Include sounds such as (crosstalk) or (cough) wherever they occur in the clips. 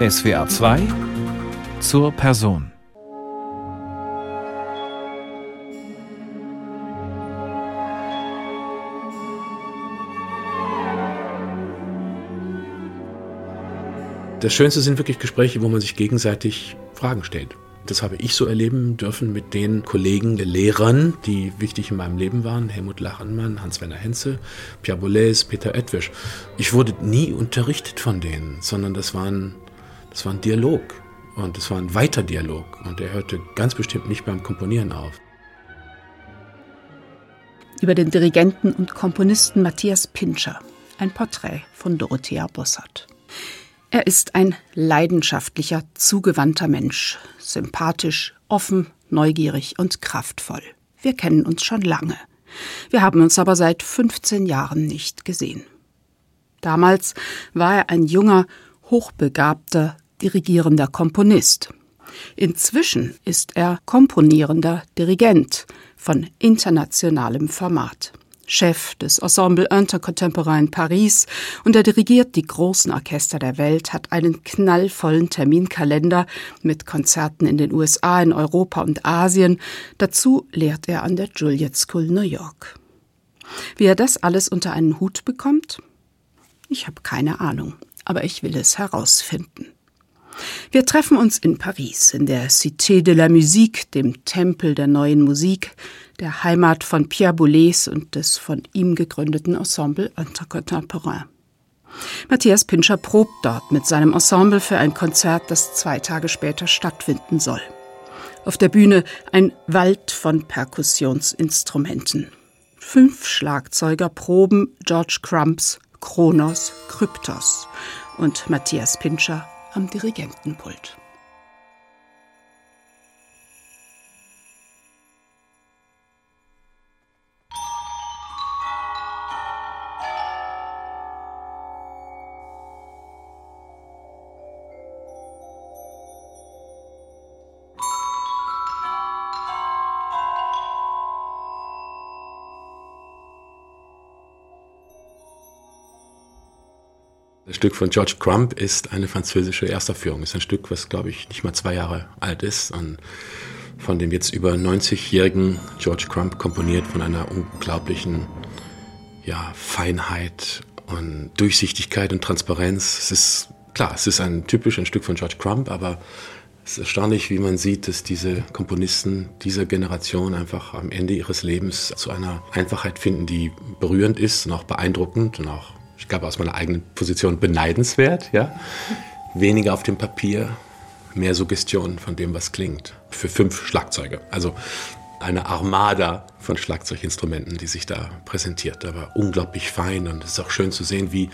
SWR 2 zur Person. Das Schönste sind wirklich Gespräche, wo man sich gegenseitig Fragen stellt. Das habe ich so erleben dürfen mit den Kollegen, den Lehrern, die wichtig in meinem Leben waren. Helmut Lachenmann, Hans-Werner Henze, Pierre Boulez, Peter Edwisch. Ich wurde nie unterrichtet von denen, sondern das war ein, das war ein Dialog. Und es war ein weiter Dialog. Und der hörte ganz bestimmt nicht beim Komponieren auf. Über den Dirigenten und Komponisten Matthias Pinscher. Ein Porträt von Dorothea Bossert. Er ist ein leidenschaftlicher, zugewandter Mensch, sympathisch, offen, neugierig und kraftvoll. Wir kennen uns schon lange. Wir haben uns aber seit 15 Jahren nicht gesehen. Damals war er ein junger, hochbegabter, dirigierender Komponist. Inzwischen ist er komponierender Dirigent von internationalem Format. Chef des Ensemble Intercontemporain Paris und er dirigiert die großen Orchester der Welt, hat einen knallvollen Terminkalender mit Konzerten in den USA, in Europa und Asien. Dazu lehrt er an der Juilliard School New York. Wie er das alles unter einen Hut bekommt? Ich habe keine Ahnung, aber ich will es herausfinden. Wir treffen uns in Paris, in der Cité de la Musique, dem Tempel der neuen Musik, der Heimat von Pierre Boulez und des von ihm gegründeten Ensemble Intercontemporain. Matthias Pinscher probt dort mit seinem Ensemble für ein Konzert, das zwei Tage später stattfinden soll. Auf der Bühne ein Wald von Perkussionsinstrumenten. Fünf Schlagzeuger proben George Crumps Kronos Kryptos und Matthias Pinscher am Dirigentenpult. Stück von George Crump ist eine französische Erstaufführung. Es ist ein Stück, was, glaube ich, nicht mal zwei Jahre alt ist und von dem jetzt über 90-jährigen George Crump komponiert, von einer unglaublichen ja, Feinheit und Durchsichtigkeit und Transparenz. Es ist klar, es ist ein typisch ein Stück von George Crump, aber es ist erstaunlich, wie man sieht, dass diese Komponisten dieser Generation einfach am Ende ihres Lebens zu einer Einfachheit finden, die berührend ist und auch beeindruckend und auch ich glaube aus meiner eigenen Position beneidenswert, ja. Weniger auf dem Papier, mehr Suggestion von dem, was klingt. Für fünf Schlagzeuge. Also eine Armada von Schlagzeuginstrumenten, die sich da präsentiert. Aber unglaublich fein und es ist auch schön zu sehen, wie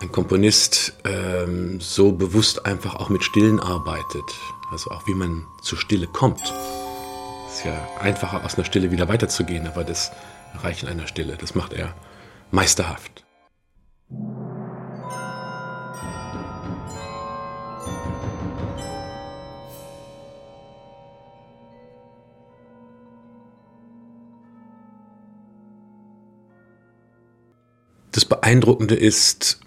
ein Komponist ähm, so bewusst einfach auch mit Stillen arbeitet. Also auch wie man zur Stille kommt. Es ist ja einfacher aus einer Stille wieder weiterzugehen, aber das Erreichen einer Stille, das macht er meisterhaft. Das Beeindruckende ist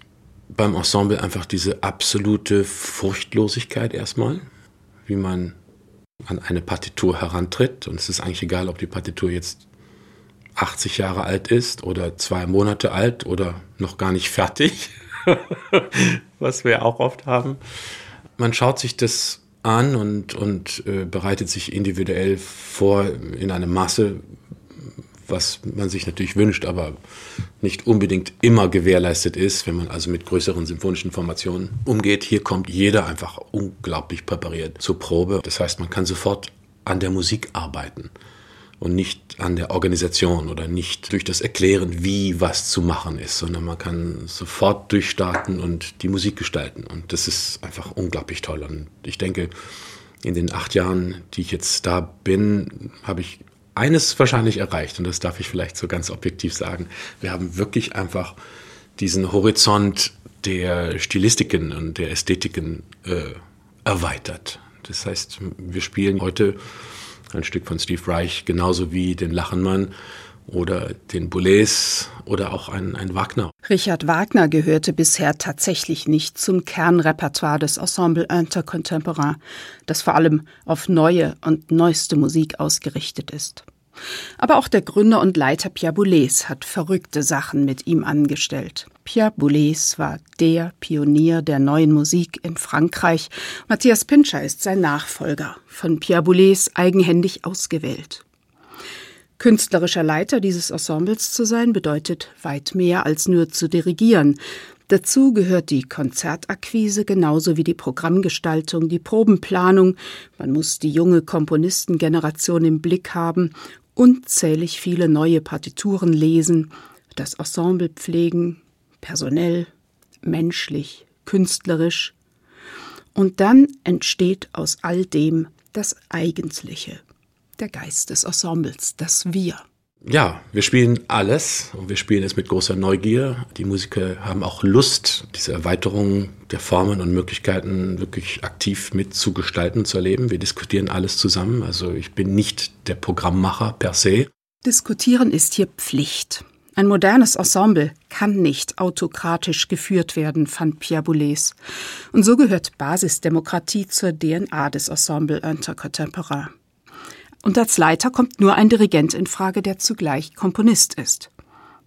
beim Ensemble einfach diese absolute Furchtlosigkeit erstmal, wie man an eine Partitur herantritt. Und es ist eigentlich egal, ob die Partitur jetzt 80 Jahre alt ist oder zwei Monate alt oder noch gar nicht fertig, (laughs) was wir auch oft haben. Man schaut sich das an und, und äh, bereitet sich individuell vor in einem Maße, was man sich natürlich wünscht, aber nicht unbedingt immer gewährleistet ist, wenn man also mit größeren symphonischen Formationen umgeht. Hier kommt jeder einfach unglaublich präpariert zur Probe. Das heißt, man kann sofort an der Musik arbeiten und nicht an der Organisation oder nicht durch das Erklären, wie was zu machen ist, sondern man kann sofort durchstarten und die Musik gestalten. Und das ist einfach unglaublich toll. Und ich denke, in den acht Jahren, die ich jetzt da bin, habe ich eines wahrscheinlich erreicht, und das darf ich vielleicht so ganz objektiv sagen. Wir haben wirklich einfach diesen Horizont der Stilistiken und der Ästhetiken äh, erweitert. Das heißt, wir spielen heute ein Stück von Steve Reich genauso wie den Lachenmann oder den Boulez oder auch ein, ein Wagner. Richard Wagner gehörte bisher tatsächlich nicht zum Kernrepertoire des Ensemble Intercontemporain, das vor allem auf neue und neueste Musik ausgerichtet ist. Aber auch der Gründer und Leiter Pierre Boulez hat verrückte Sachen mit ihm angestellt. Pierre Boulez war der Pionier der neuen Musik in Frankreich. Matthias Pinscher ist sein Nachfolger, von Pierre Boulez eigenhändig ausgewählt. Künstlerischer Leiter dieses Ensembles zu sein, bedeutet weit mehr als nur zu dirigieren. Dazu gehört die Konzertakquise genauso wie die Programmgestaltung, die Probenplanung. Man muss die junge Komponistengeneration im Blick haben, unzählig viele neue Partituren lesen, das Ensemble pflegen, personell, menschlich, künstlerisch. Und dann entsteht aus all dem das Eigentliche der Geist des Ensembles, das Wir. Ja, wir spielen alles und wir spielen es mit großer Neugier. Die Musiker haben auch Lust, diese Erweiterung der Formen und Möglichkeiten wirklich aktiv mitzugestalten, zu erleben. Wir diskutieren alles zusammen. Also ich bin nicht der Programmmacher per se. Diskutieren ist hier Pflicht. Ein modernes Ensemble kann nicht autokratisch geführt werden, fand Pierre Boulez. Und so gehört Basisdemokratie zur DNA des Ensemble Intercontemporain. Und als Leiter kommt nur ein Dirigent in Frage, der zugleich Komponist ist.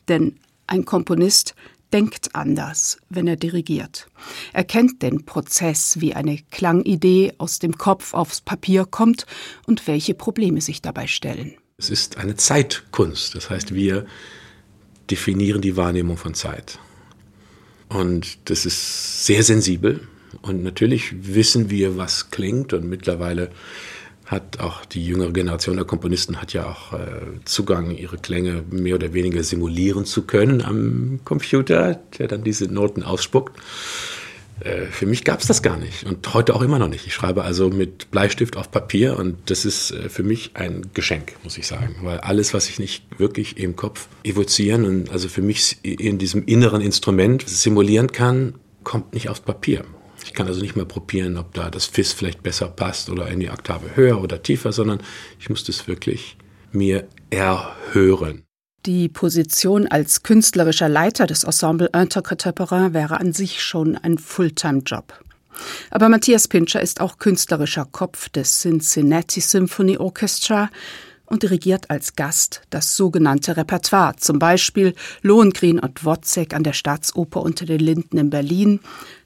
Denn ein Komponist denkt anders, wenn er dirigiert. Er kennt den Prozess, wie eine Klangidee aus dem Kopf aufs Papier kommt und welche Probleme sich dabei stellen. Es ist eine Zeitkunst. Das heißt, wir definieren die Wahrnehmung von Zeit. Und das ist sehr sensibel. Und natürlich wissen wir, was klingt. Und mittlerweile hat auch die jüngere Generation der Komponisten hat ja auch äh, Zugang, ihre Klänge mehr oder weniger simulieren zu können am Computer, der dann diese Noten ausspuckt. Äh, für mich gab es das gar nicht und heute auch immer noch nicht. Ich schreibe also mit Bleistift auf Papier und das ist äh, für mich ein Geschenk, muss ich sagen, weil alles, was ich nicht wirklich im Kopf evozieren und also für mich in diesem inneren Instrument simulieren kann, kommt nicht aufs Papier. Ich kann also nicht mehr probieren, ob da das Fis vielleicht besser passt oder in die Oktave höher oder tiefer, sondern ich muss das wirklich mir erhören. Die Position als künstlerischer Leiter des Ensemble Intercontemporain wäre an sich schon ein Fulltime-Job. Aber Matthias Pinscher ist auch künstlerischer Kopf des Cincinnati Symphony Orchestra und dirigiert als Gast das sogenannte Repertoire, zum Beispiel Lohengrin und Wozzeck an der Staatsoper unter den Linden in Berlin,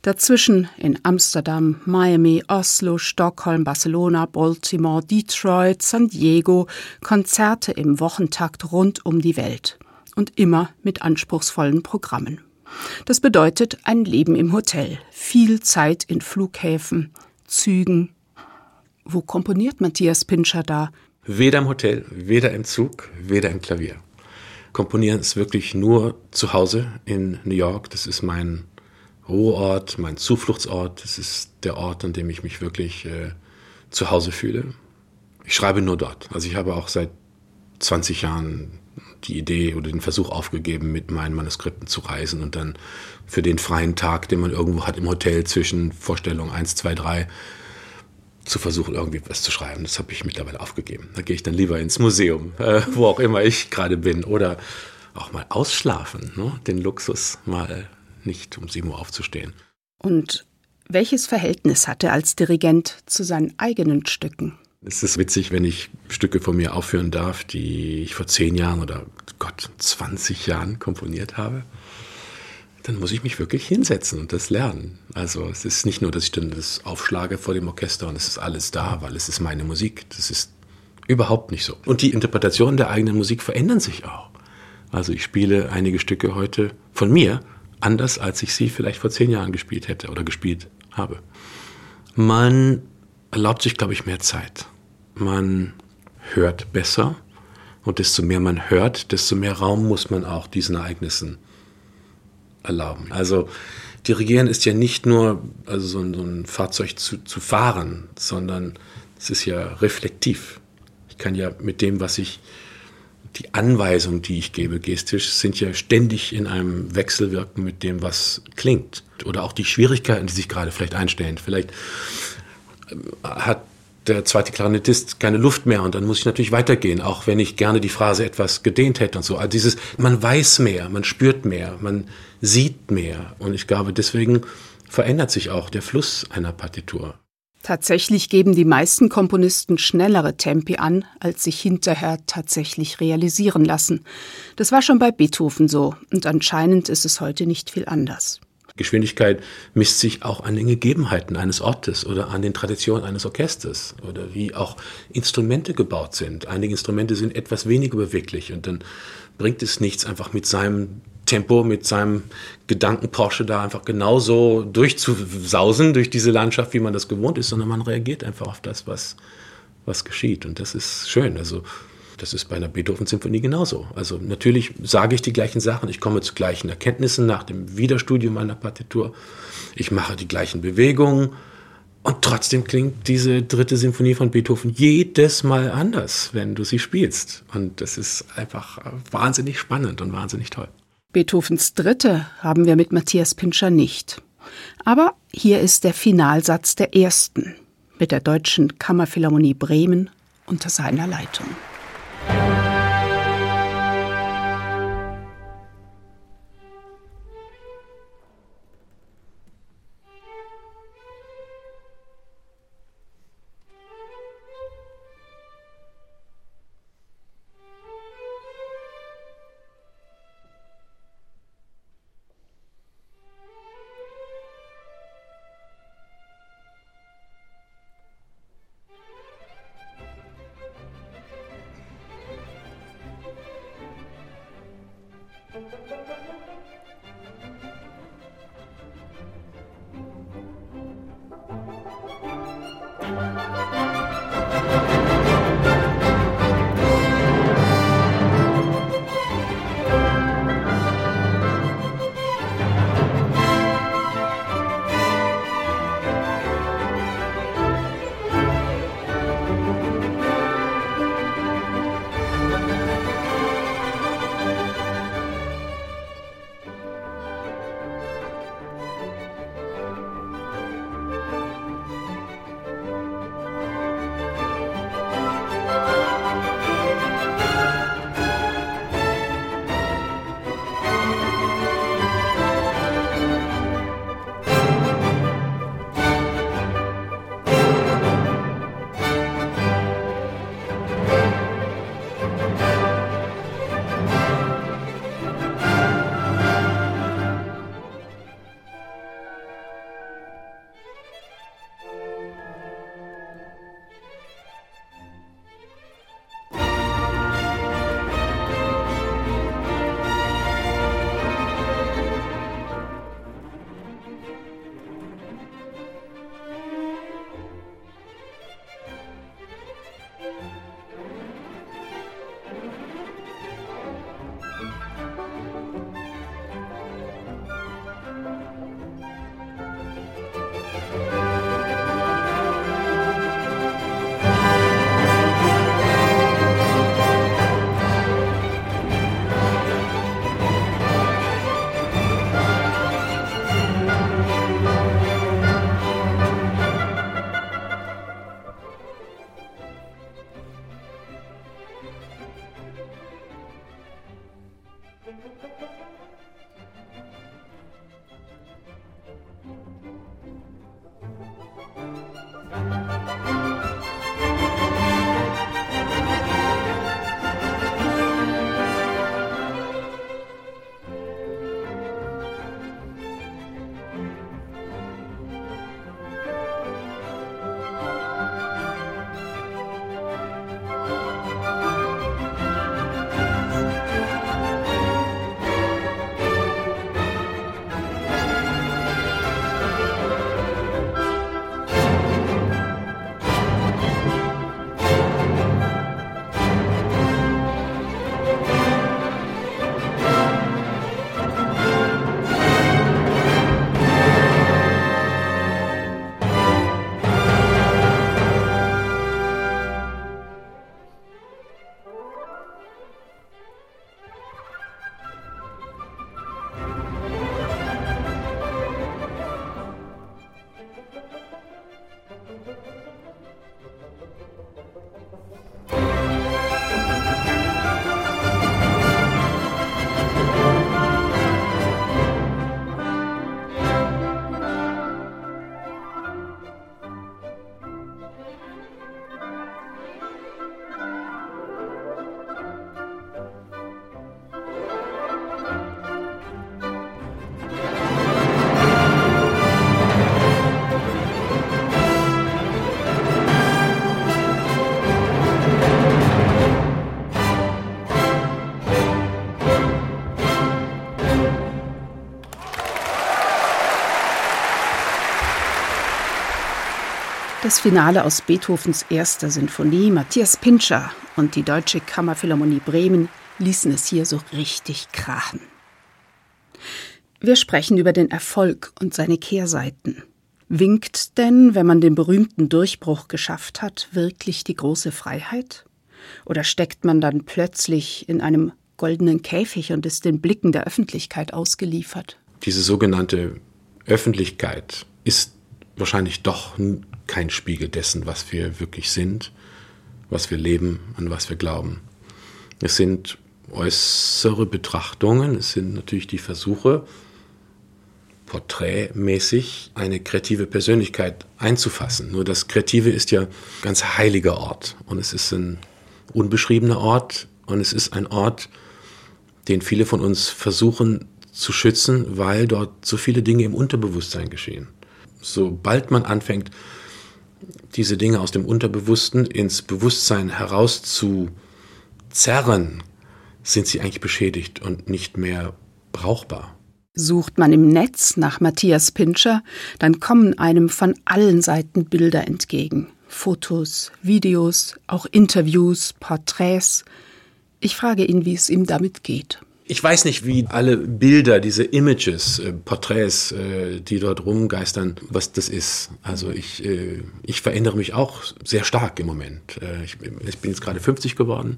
dazwischen in Amsterdam, Miami, Oslo, Stockholm, Barcelona, Baltimore, Detroit, San Diego, Konzerte im Wochentakt rund um die Welt und immer mit anspruchsvollen Programmen. Das bedeutet ein Leben im Hotel, viel Zeit in Flughäfen, Zügen. Wo komponiert Matthias Pinscher da? Weder im Hotel, weder im Zug, weder im Klavier. Komponieren ist wirklich nur zu Hause in New York. Das ist mein Ruheort, mein Zufluchtsort. Das ist der Ort, an dem ich mich wirklich äh, zu Hause fühle. Ich schreibe nur dort. Also ich habe auch seit 20 Jahren die Idee oder den Versuch aufgegeben, mit meinen Manuskripten zu reisen und dann für den freien Tag, den man irgendwo hat im Hotel zwischen Vorstellung 1, 2, 3, zu versuchen, irgendwie was zu schreiben. Das habe ich mittlerweile aufgegeben. Da gehe ich dann lieber ins Museum, (laughs) äh, wo auch immer ich gerade bin. Oder auch mal ausschlafen, ne? den Luxus mal nicht um 7 Uhr aufzustehen. Und welches Verhältnis hat er als Dirigent zu seinen eigenen Stücken? Es ist witzig, wenn ich Stücke von mir aufführen darf, die ich vor zehn Jahren oder Gott, 20 Jahren komponiert habe dann muss ich mich wirklich hinsetzen und das lernen. Also es ist nicht nur, dass ich dann das aufschlage vor dem Orchester und es ist alles da, weil es ist meine Musik. Das ist überhaupt nicht so. Und die Interpretationen der eigenen Musik verändern sich auch. Also ich spiele einige Stücke heute von mir anders, als ich sie vielleicht vor zehn Jahren gespielt hätte oder gespielt habe. Man erlaubt sich, glaube ich, mehr Zeit. Man hört besser und desto mehr man hört, desto mehr Raum muss man auch diesen Ereignissen erlauben. Also Dirigieren ist ja nicht nur also so ein, so ein Fahrzeug zu, zu fahren, sondern es ist ja reflektiv. Ich kann ja mit dem, was ich, die Anweisungen, die ich gebe, gestisch, sind ja ständig in einem Wechselwirken mit dem, was klingt. Oder auch die Schwierigkeiten, die sich gerade vielleicht einstellen. Vielleicht äh, hat der zweite Klarinettist keine Luft mehr und dann muss ich natürlich weitergehen, auch wenn ich gerne die Phrase etwas gedehnt hätte und so. Also dieses, man weiß mehr, man spürt mehr, man sieht mehr und ich glaube, deswegen verändert sich auch der Fluss einer Partitur. Tatsächlich geben die meisten Komponisten schnellere Tempi an, als sich hinterher tatsächlich realisieren lassen. Das war schon bei Beethoven so, und anscheinend ist es heute nicht viel anders. Geschwindigkeit misst sich auch an den Gegebenheiten eines Ortes oder an den Traditionen eines Orchesters oder wie auch Instrumente gebaut sind. Einige Instrumente sind etwas weniger beweglich und dann bringt es nichts, einfach mit seinem Tempo, mit seinem Gedanken Porsche da einfach genauso durchzusausen durch diese Landschaft, wie man das gewohnt ist, sondern man reagiert einfach auf das, was, was geschieht. Und das ist schön. Also das ist bei einer Beethoven-Symphonie genauso. Also natürlich sage ich die gleichen Sachen, ich komme zu gleichen Erkenntnissen nach dem Wiederstudium einer Partitur, ich mache die gleichen Bewegungen und trotzdem klingt diese dritte Symphonie von Beethoven jedes Mal anders, wenn du sie spielst. Und das ist einfach wahnsinnig spannend und wahnsinnig toll. Beethovens dritte haben wir mit Matthias Pinscher nicht. Aber hier ist der Finalsatz der ersten mit der Deutschen Kammerphilharmonie Bremen unter seiner Leitung. Das Finale aus Beethovens erster Sinfonie, Matthias Pintscher und die Deutsche Kammerphilharmonie Bremen ließen es hier so richtig krachen. Wir sprechen über den Erfolg und seine Kehrseiten. Winkt denn, wenn man den berühmten Durchbruch geschafft hat, wirklich die große Freiheit? Oder steckt man dann plötzlich in einem goldenen Käfig und ist den Blicken der Öffentlichkeit ausgeliefert? Diese sogenannte Öffentlichkeit ist wahrscheinlich doch kein Spiegel dessen, was wir wirklich sind, was wir leben und was wir glauben. Es sind äußere Betrachtungen, es sind natürlich die Versuche, porträtmäßig eine kreative Persönlichkeit einzufassen. Nur das Kreative ist ja ein ganz heiliger Ort und es ist ein unbeschriebener Ort und es ist ein Ort, den viele von uns versuchen zu schützen, weil dort so viele Dinge im Unterbewusstsein geschehen. Sobald man anfängt, diese Dinge aus dem Unterbewussten ins Bewusstsein herauszuzerren, sind sie eigentlich beschädigt und nicht mehr brauchbar. Sucht man im Netz nach Matthias Pinscher, dann kommen einem von allen Seiten Bilder entgegen. Fotos, Videos, auch Interviews, Porträts. Ich frage ihn, wie es ihm damit geht. Ich weiß nicht, wie alle Bilder, diese Images, äh, Porträts, äh, die dort rumgeistern, was das ist. Also ich, äh, ich verändere mich auch sehr stark im Moment. Äh, ich, ich, bin jetzt gerade 50 geworden.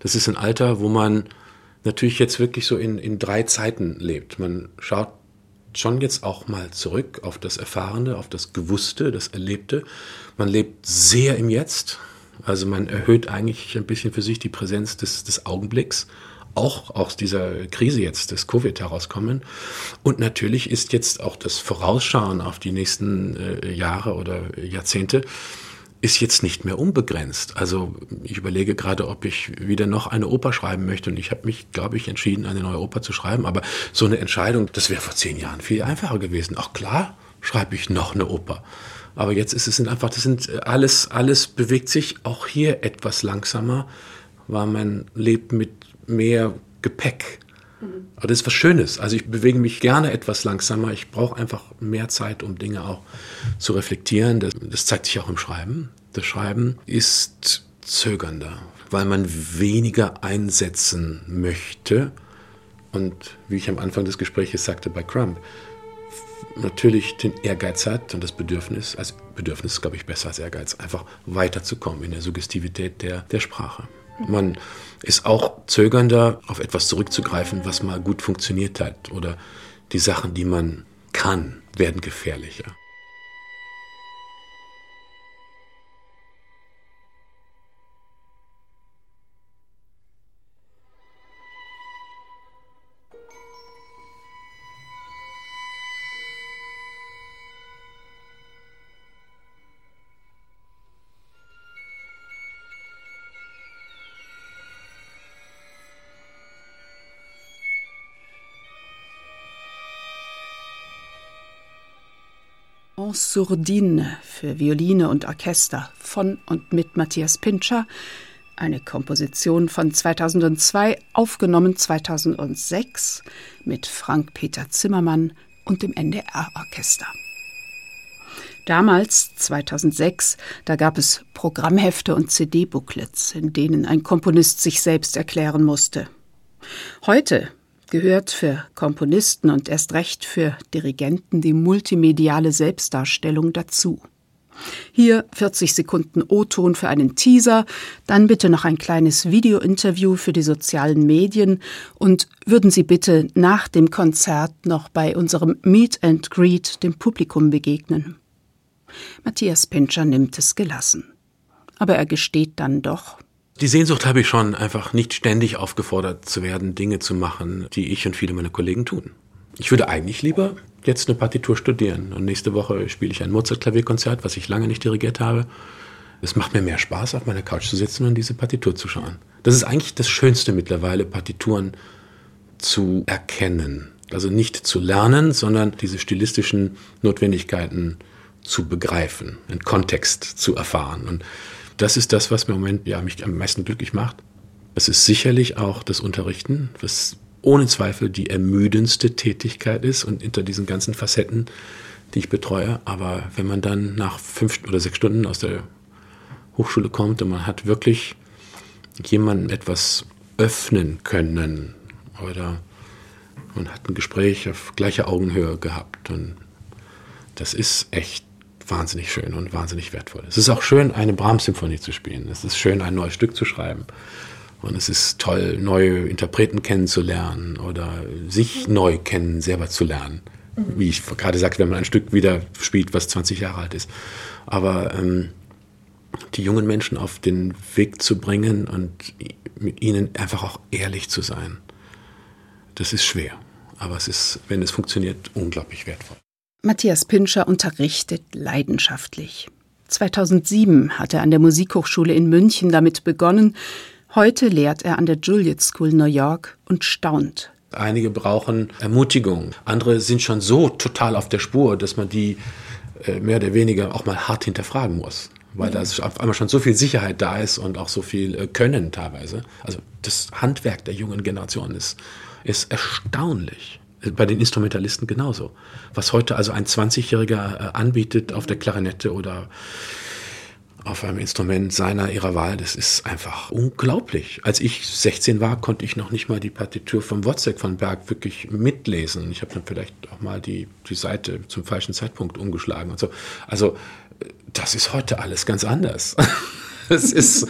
Das ist ein Alter, wo man natürlich jetzt wirklich so in, in drei Zeiten lebt. Man schaut schon jetzt auch mal zurück auf das Erfahrene, auf das Gewusste, das Erlebte. Man lebt sehr im Jetzt. Also man erhöht eigentlich ein bisschen für sich die Präsenz des, des Augenblicks auch aus dieser Krise jetzt des Covid herauskommen. Und natürlich ist jetzt auch das Vorausschauen auf die nächsten äh, Jahre oder Jahrzehnte ist jetzt nicht mehr unbegrenzt. Also ich überlege gerade, ob ich wieder noch eine Oper schreiben möchte. Und ich habe mich, glaube ich, entschieden, eine neue Oper zu schreiben. Aber so eine Entscheidung, das wäre vor zehn Jahren viel einfacher gewesen. Auch klar schreibe ich noch eine Oper. Aber jetzt ist es einfach, das sind alles, alles bewegt sich auch hier etwas langsamer, weil man lebt mit mehr Gepäck. Mhm. Aber das ist was Schönes. Also ich bewege mich gerne etwas langsamer. Ich brauche einfach mehr Zeit, um Dinge auch zu reflektieren. Das, das zeigt sich auch im Schreiben. Das Schreiben ist zögernder, weil man weniger einsetzen möchte. Und wie ich am Anfang des Gesprächs sagte bei Crump, natürlich den Ehrgeiz hat und das Bedürfnis, also Bedürfnis ist, glaube ich, besser als Ehrgeiz, einfach weiterzukommen in der Suggestivität der, der Sprache. Man ist auch zögernder, auf etwas zurückzugreifen, was mal gut funktioniert hat. Oder die Sachen, die man kann, werden gefährlicher. Sourdine für Violine und Orchester von und mit Matthias Pintscher, eine Komposition von 2002, aufgenommen 2006 mit Frank-Peter Zimmermann und dem NDR-Orchester. Damals, 2006, da gab es Programmhefte und CD-Booklets, in denen ein Komponist sich selbst erklären musste. Heute gehört für Komponisten und erst recht für Dirigenten die multimediale Selbstdarstellung dazu. Hier 40 Sekunden O-Ton für einen Teaser, dann bitte noch ein kleines Video-Interview für die sozialen Medien und würden Sie bitte nach dem Konzert noch bei unserem Meet and Greet dem Publikum begegnen. Matthias Pinscher nimmt es gelassen. Aber er gesteht dann doch, die Sehnsucht habe ich schon, einfach nicht ständig aufgefordert zu werden, Dinge zu machen, die ich und viele meiner Kollegen tun. Ich würde eigentlich lieber jetzt eine Partitur studieren und nächste Woche spiele ich ein Mozart-Klavierkonzert, was ich lange nicht dirigiert habe. Es macht mir mehr Spaß, auf meiner Couch zu sitzen und diese Partitur zu schauen. Das ist eigentlich das Schönste mittlerweile, Partituren zu erkennen. Also nicht zu lernen, sondern diese stilistischen Notwendigkeiten zu begreifen, einen Kontext zu erfahren. Und das ist das, was mir im Moment ja, mich am meisten glücklich macht. Es ist sicherlich auch das Unterrichten, was ohne Zweifel die ermüdendste Tätigkeit ist und hinter diesen ganzen Facetten, die ich betreue. Aber wenn man dann nach fünf oder sechs Stunden aus der Hochschule kommt und man hat wirklich jemandem etwas öffnen können oder man hat ein Gespräch auf gleicher Augenhöhe gehabt und das ist echt wahnsinnig schön und wahnsinnig wertvoll. Es ist auch schön, eine Brahms-Symphonie zu spielen. Es ist schön, ein neues Stück zu schreiben. Und es ist toll, neue Interpreten kennenzulernen oder sich neu kennen, selber zu lernen. Wie ich gerade sagte, wenn man ein Stück wieder spielt, was 20 Jahre alt ist. Aber ähm, die jungen Menschen auf den Weg zu bringen und mit ihnen einfach auch ehrlich zu sein, das ist schwer. Aber es ist, wenn es funktioniert, unglaublich wertvoll. Matthias Pinscher unterrichtet leidenschaftlich. 2007 hat er an der Musikhochschule in München damit begonnen. Heute lehrt er an der Juilliard School New York und staunt. Einige brauchen Ermutigung, andere sind schon so total auf der Spur, dass man die äh, mehr oder weniger auch mal hart hinterfragen muss weil da auf einmal schon so viel Sicherheit da ist und auch so viel äh, Können teilweise. Also das Handwerk der jungen Generation ist, ist erstaunlich. Bei den Instrumentalisten genauso. Was heute also ein 20-Jähriger äh, anbietet auf der Klarinette oder auf einem Instrument seiner, ihrer Wahl, das ist einfach unglaublich. Als ich 16 war, konnte ich noch nicht mal die Partitur vom Wozzeck von Berg wirklich mitlesen. Ich habe dann vielleicht auch mal die, die Seite zum falschen Zeitpunkt umgeschlagen und so. Also das ist heute alles ganz anders. (laughs) Das ist,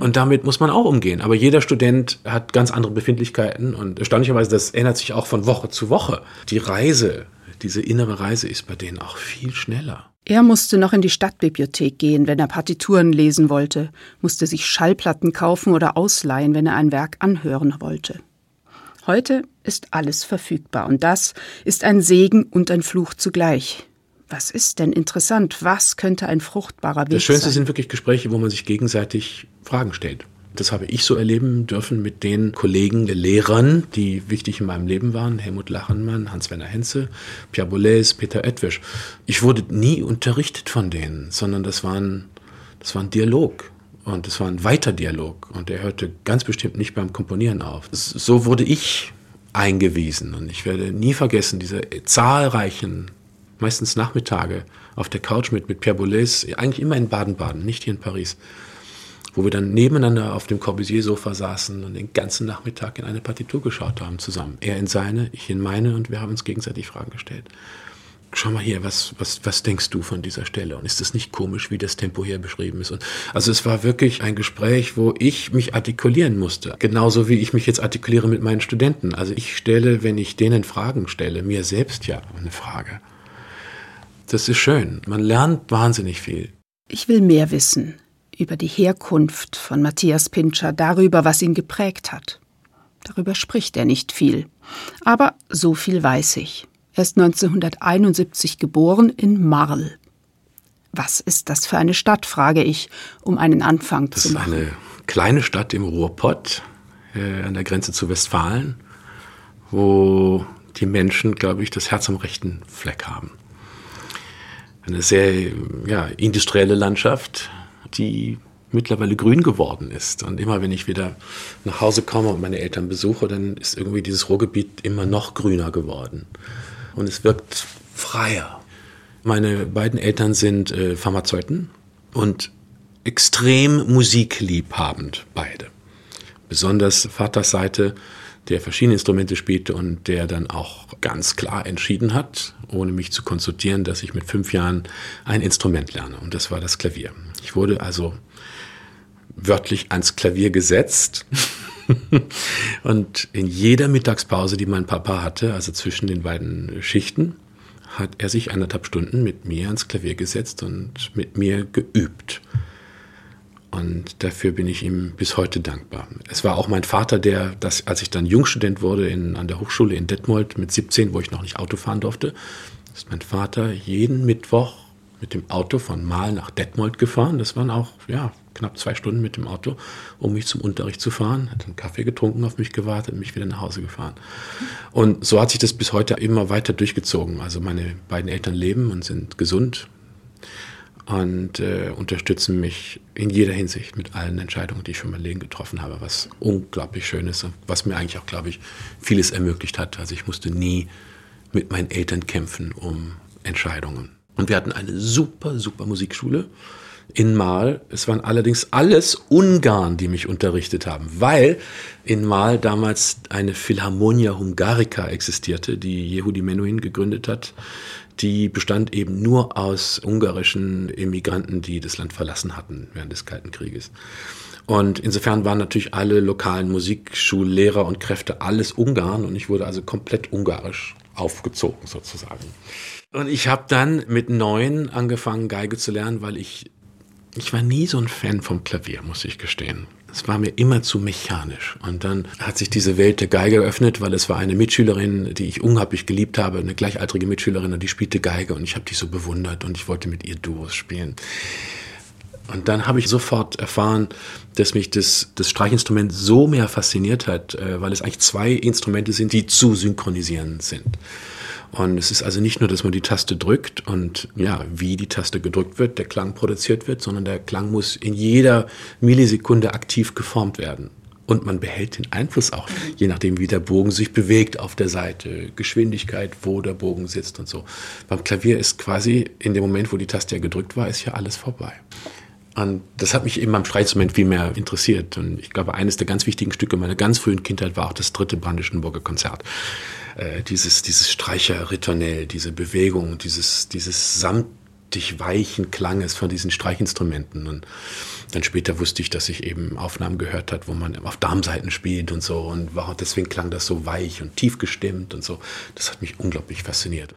und damit muss man auch umgehen. Aber jeder Student hat ganz andere Befindlichkeiten und erstaunlicherweise, das ändert sich auch von Woche zu Woche. Die Reise, diese innere Reise ist bei denen auch viel schneller. Er musste noch in die Stadtbibliothek gehen, wenn er Partituren lesen wollte, musste sich Schallplatten kaufen oder ausleihen, wenn er ein Werk anhören wollte. Heute ist alles verfügbar und das ist ein Segen und ein Fluch zugleich. Was ist denn interessant? Was könnte ein fruchtbarer Weg sein? Das Schönste sein? sind wirklich Gespräche, wo man sich gegenseitig Fragen stellt. Das habe ich so erleben dürfen mit den Kollegen, den Lehrern, die wichtig in meinem Leben waren. Helmut Lachenmann, Hans-Werner Henze, Pierre Boulez, Peter Edwisch. Ich wurde nie unterrichtet von denen, sondern das war ein, das war ein Dialog. Und es war ein weiter Dialog. Und der hörte ganz bestimmt nicht beim Komponieren auf. So wurde ich eingewiesen. Und ich werde nie vergessen, diese zahlreichen meistens Nachmittage auf der Couch mit, mit Pierre Boulez, eigentlich immer in Baden-Baden, nicht hier in Paris, wo wir dann nebeneinander auf dem Corbusier-Sofa saßen und den ganzen Nachmittag in eine Partitur geschaut haben zusammen. Er in seine, ich in meine und wir haben uns gegenseitig Fragen gestellt. Schau mal hier, was, was, was denkst du von dieser Stelle? Und ist das nicht komisch, wie das Tempo hier beschrieben ist? Und also es war wirklich ein Gespräch, wo ich mich artikulieren musste. Genauso wie ich mich jetzt artikuliere mit meinen Studenten. Also ich stelle, wenn ich denen Fragen stelle, mir selbst ja eine Frage. Das ist schön. Man lernt wahnsinnig viel. Ich will mehr wissen über die Herkunft von Matthias Pinscher, darüber, was ihn geprägt hat. Darüber spricht er nicht viel. Aber so viel weiß ich. Er ist 1971 geboren in Marl. Was ist das für eine Stadt, frage ich, um einen Anfang das zu machen. Das ist eine kleine Stadt im Ruhrpott, äh, an der Grenze zu Westfalen, wo die Menschen, glaube ich, das Herz am rechten Fleck haben eine sehr ja, industrielle Landschaft, die mittlerweile grün geworden ist. Und immer wenn ich wieder nach Hause komme und meine Eltern besuche, dann ist irgendwie dieses Ruhrgebiet immer noch grüner geworden. Und es wirkt freier. Meine beiden Eltern sind äh, Pharmazeuten und extrem musikliebhabend beide. Besonders Vaters Seite der verschiedene Instrumente spielte und der dann auch ganz klar entschieden hat, ohne mich zu konsultieren, dass ich mit fünf Jahren ein Instrument lerne. Und das war das Klavier. Ich wurde also wörtlich ans Klavier gesetzt. (laughs) und in jeder Mittagspause, die mein Papa hatte, also zwischen den beiden Schichten, hat er sich anderthalb Stunden mit mir ans Klavier gesetzt und mit mir geübt. Und dafür bin ich ihm bis heute dankbar. Es war auch mein Vater, der, das, als ich dann Jungstudent wurde in, an der Hochschule in Detmold mit 17, wo ich noch nicht Auto fahren durfte, ist mein Vater jeden Mittwoch mit dem Auto von Mal nach Detmold gefahren. Das waren auch ja, knapp zwei Stunden mit dem Auto, um mich zum Unterricht zu fahren. Hat einen Kaffee getrunken, auf mich gewartet und mich wieder nach Hause gefahren. Und so hat sich das bis heute immer weiter durchgezogen. Also meine beiden Eltern leben und sind gesund und äh, unterstützen mich in jeder Hinsicht mit allen Entscheidungen, die ich für mein Leben getroffen habe, was unglaublich schön ist und was mir eigentlich auch, glaube ich, vieles ermöglicht hat. Also ich musste nie mit meinen Eltern kämpfen, um Entscheidungen. Und wir hatten eine super, super Musikschule in Mal. Es waren allerdings alles Ungarn, die mich unterrichtet haben, weil in Mal damals eine Philharmonia Hungarica existierte, die Yehudi Menuhin gegründet hat. Die bestand eben nur aus ungarischen Immigranten, die das Land verlassen hatten während des Kalten Krieges. Und insofern waren natürlich alle lokalen Musikschullehrer und Kräfte alles Ungarn und ich wurde also komplett ungarisch aufgezogen sozusagen. Und ich habe dann mit neun angefangen, Geige zu lernen, weil ich, ich war nie so ein Fan vom Klavier, muss ich gestehen. Es war mir immer zu mechanisch. Und dann hat sich diese Welt der Geige geöffnet, weil es war eine Mitschülerin, die ich unglaublich geliebt habe, eine gleichaltrige Mitschülerin, und die spielte Geige und ich habe die so bewundert und ich wollte mit ihr Duos spielen. Und dann habe ich sofort erfahren, dass mich das, das Streichinstrument so mehr fasziniert hat, äh, weil es eigentlich zwei Instrumente sind, die zu synchronisieren sind. Und es ist also nicht nur, dass man die Taste drückt und ja, wie die Taste gedrückt wird, der Klang produziert wird, sondern der Klang muss in jeder Millisekunde aktiv geformt werden. Und man behält den Einfluss auch, je nachdem, wie der Bogen sich bewegt auf der Seite, Geschwindigkeit, wo der Bogen sitzt und so. Beim Klavier ist quasi in dem Moment, wo die Taste ja gedrückt war, ist ja alles vorbei. Und das hat mich eben beim Streitinstrument viel mehr interessiert. Und ich glaube, eines der ganz wichtigen Stücke meiner ganz frühen Kindheit war auch das dritte Brandenburger Konzert. Äh, dieses, dieses Streicher-Ritornell, diese Bewegung, dieses, dieses samtig weichen Klanges von diesen Streichinstrumenten. Und dann später wusste ich, dass ich eben Aufnahmen gehört hat, wo man auf Darmseiten spielt und so. Und deswegen klang das so weich und tief gestimmt und so. Das hat mich unglaublich fasziniert.